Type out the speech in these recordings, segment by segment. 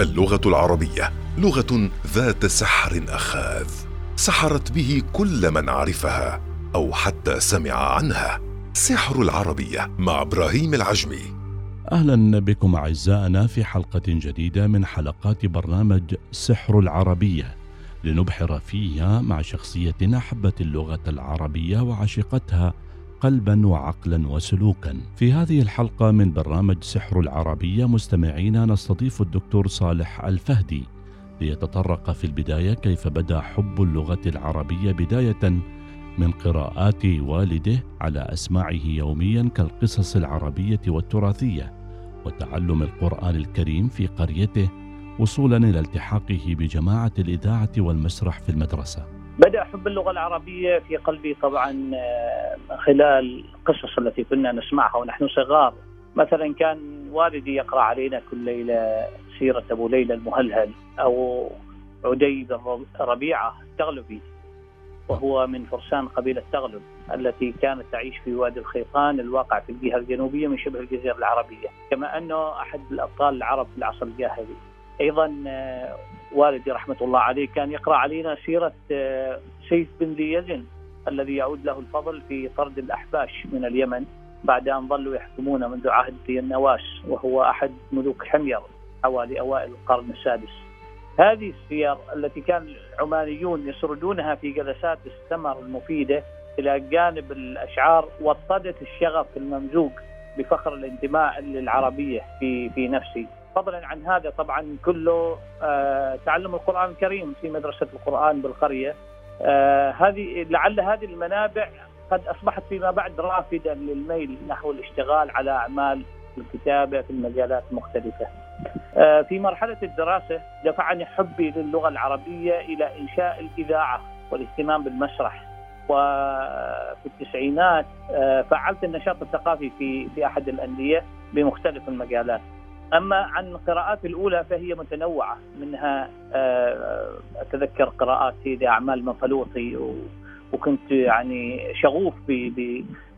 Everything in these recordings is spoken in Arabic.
اللغة العربية لغة ذات سحر أخاذ سحرت به كل من عرفها أو حتى سمع عنها. سحر العربية مع إبراهيم العجمي. أهلا بكم أعزائنا في حلقة جديدة من حلقات برنامج سحر العربية. لنبحر فيها مع شخصية أحبت اللغة العربية وعشقتها قلبا وعقلا وسلوكا. في هذه الحلقة من برنامج سحر العربيه مستمعينا نستضيف الدكتور صالح الفهدي ليتطرق في البداية كيف بدا حب اللغة العربية بداية من قراءات والده على أسماعه يوميا كالقصص العربية والتراثية وتعلم القرآن الكريم في قريته وصولا إلى التحاقه بجماعة الإذاعة والمسرح في المدرسة. بدأ حب اللغة العربية في قلبي طبعا آه، خلال القصص التي كنا نسمعها ونحن صغار. مثلا كان والدي يقرأ علينا كل ليلة سيرة أبو ليلى المهلهل أو عدي بن ربيعة التغلبي وهو من فرسان قبيلة تغلب التي كانت تعيش في وادي الخيطان الواقع في الجهة الجنوبية من شبه الجزيرة العربية. كما أنه أحد الأبطال العرب في العصر الجاهلي. أيضا آه، والدي رحمة الله عليه كان يقرأ علينا سيرة آه، سيف بن ذي يزن الذي يعود له الفضل في طرد الأحباش من اليمن بعد أن ظلوا يحكمون منذ عهد النواس وهو أحد ملوك حمير حوالي أوائل القرن السادس. هذه السير التي كان العمانيون يسردونها في جلسات السمر المفيدة إلى جانب الأشعار وطدت الشغف الممزوج بفخر الانتماء للعربية في في نفسي فضلا عن هذا طبعا كله آه تعلم القرآن الكريم في مدرسة القرآن بالقرية. آه هذه لعل هذه المنابع قد أصبحت فيما بعد رافدا للميل نحو الاشتغال على أعمال الكتابة في المجالات المختلفة. آه في مرحلة الدراسة دفعني حبي للغة العربية إلى إنشاء الإذاعة والاهتمام بالمسرح وفي التسعينات فعلت النشاط الثقافي في في أحد الأندية بمختلف المجالات. أما عن القراءات الأولى فهي متنوعة منها آه، أتذكر قراءات سيدي أعمال منفلوطي وكنت يعني شغوف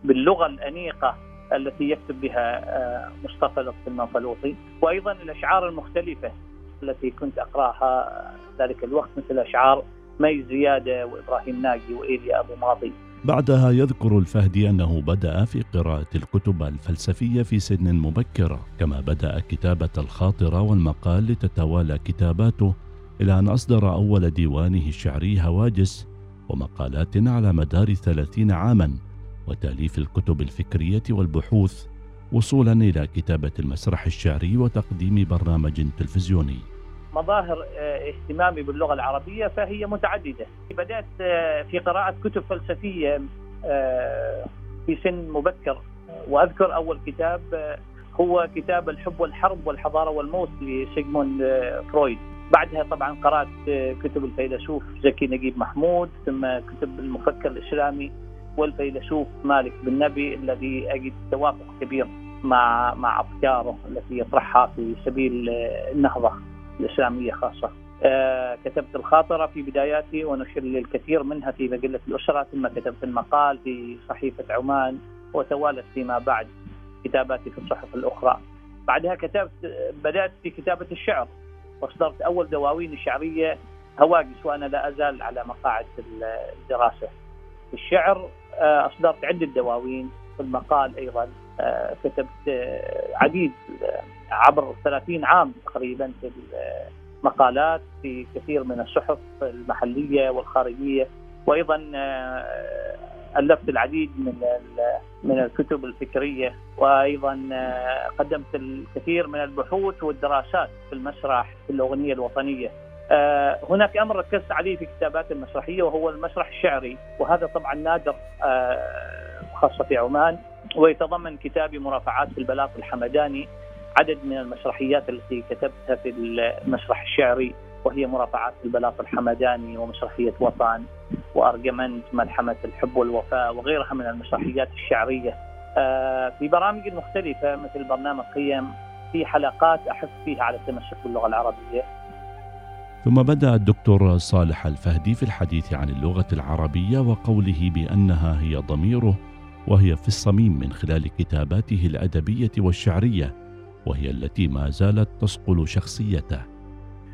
باللغة الأنيقة التي يكتب بها آه، مصطفى لطفي المنفلوطي وأيضا الأشعار المختلفة التي كنت أقرأها ذلك الوقت مثل أشعار مي زيادة وإبراهيم ناجي وإيليا أبو ماضي. بعدها يذكر الفهدي أنه بدأ في قراءة الكتب الفلسفية في سن مبكره كما بدأ كتابة الخاطره والمقال لتتوالى كتاباته إلى أن أصدر أول ديوانه الشعري هواجس ومقالات على مدار ثلاثين عاما وتأليف الكتب الفكرية والبحوث وصولا إلى كتابة المسرح الشعري وتقديم برنامج تلفزيوني. مظاهر آه، اهتمامي باللغة العربية فهي متعددة. بدأت آه، في قراءة كتب فلسفية آه، في سن مبكر. وأذكر أول كتاب هو كتاب الحب والحرب والحضارة والموت لسيغموند فرويد. بعدها طبعا قرأت كتب الفيلسوف زكي نجيب محمود ثم كتب المفكر الإسلامي والفيلسوف مالك بن نبي الذي أجد توافق كبير مع مع أفكاره التي يطرحها في سبيل النهضة. الإسلامية خاصة. آه كتبت الخاطرة في بداياتي ونشر الكثير منها في مجلة الأسرة ثم كتبت المقال في صحيفة عمان وتوالت فيما بعد كتاباتي في الصحف الأخرى. بعدها كتبت بدأت في كتابة الشعر وأصدرت أول دواوين شعرية هواجس وأنا لا أزال على مقاعد الدراسة. في الشعر آه أصدرت عدة دواوين. في المقال أيضا آه كتبت آه عديد عبر 30 عام تقريبا في المقالات في كثير من الصحف المحلية والخارجية. وأيضا آه، ألفت العديد من من الكتب الفكرية. وأيضا آه، قدمت الكثير من البحوث والدراسات في المسرح في الأغنية الوطنية. آه، هناك أمر ركزت عليه في كتاباتي المسرحية وهو المسرح الشعري. وهذا طبعا نادر خاصة في عمان ويتضمن كتابي مرافعات في البلاط الحمداني عدد من المسرحيات التي كتبتها في المسرح الشعري وهي مرافعات البلاط الحمداني ومسرحية وطن وأرجمنت ملحمة الحب والوفاء وغيرها من المسرحيات الشعرية. آه، في برامج مختلفة مثل برنامج قيم في حلقات أحث فيها على التمسك باللغة العربية. ثم بدأ الدكتور صالح الفهدي في الحديث عن اللغة العربية وقوله بأنها هي ضميره وهي في الصميم من خلال كتاباته الأدبية والشعرية وهي التي ما زالت تصقل شخصيته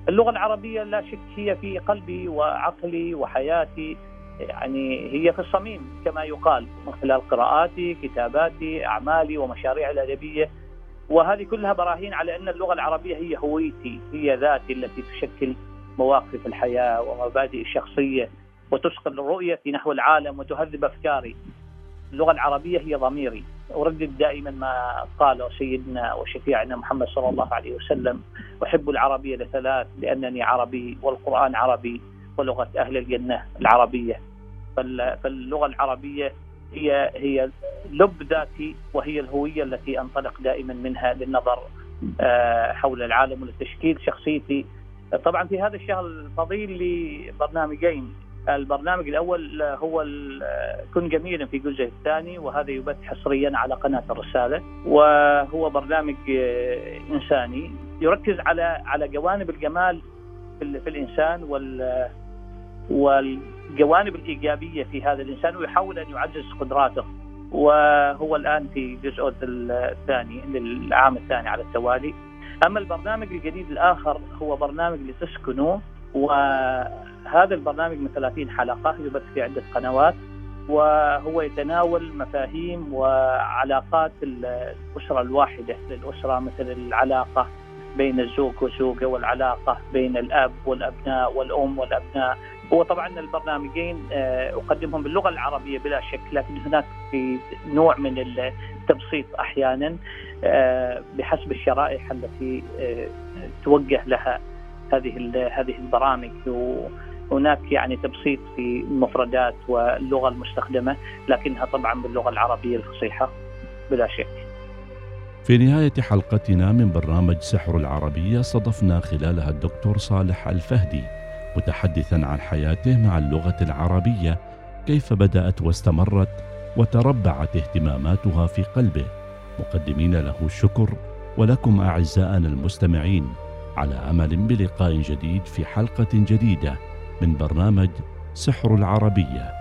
اللغة العربية لا شك هي في قلبي وعقلي وحياتي يعني هي في الصميم كما يقال من خلال قراءاتي، كتاباتي، أعمالي ومشاريعي الأدبية وهذه كلها براهين على أن اللغة العربية هي هويتي، هي ذاتي التي تشكل مواقف الحياة ومبادئ الشخصية وتسقط رؤيتي نحو العالم وتهذب أفكاري. اللغة العربية هي ضميري، أردد دائما ما قاله سيدنا وشفيعنا محمد صلى الله عليه وسلم. أحب العربية لثلاث لأنني عربي والقرآن عربي ولغة أهل الجنة العربية. فاللغة العربية هي هي لب ذاتي وهي الهوية التي أنطلق دائما منها للنظر آه، حول العالم ولتشكيل شخصيتي. طبعا في هذا الشهر الفضيل لبرنامجين البرنامج الأول هو كن جميلا في جزء الثاني وهذا يبث حصريا على قناة الرسالة وهو برنامج إنساني يركز على على جوانب الجمال في, الإنسان وال والجوانب الإيجابية في هذا الإنسان ويحاول أن يعزز قدراته. وهو الآن في جزء الثاني للعام الثاني على التوالي. أما البرنامج الجديد الآخر هو برنامج لتسكنوا وهذا البرنامج من 30 حلقة يبث في عدة قنوات وهو يتناول مفاهيم وعلاقات الأسرة الواحدة للاسره مثل العلاقة بين الزوج والزوجة والعلاقة بين الأب والأبناء والأم والأبناء. هو طبعا البرنامجين آه، أقدمهم باللغة العربية بلا شك لكن هناك في نوع من التبسيط أحيانا آه، بحسب الشرائح التي آه، توجه لها هذه هذه البرامج وهناك يعني تبسيط في المفردات واللغة المستخدمة لكنها طبعا باللغة العربية الفصيحة بلا شك. في نهاية حلقتنا من برنامج سحر العربية صدفنا خلالها الدكتور صالح الفهدي متحدثا عن حياته مع اللغة العربية كيف بدأت واستمرت وتربعت اهتماماتها في قلبه مقدمين له الشكر ولكم أعزائنا المستمعين على أمل بلقاء جديد في حلقة جديدة من برنامج سحر العربية.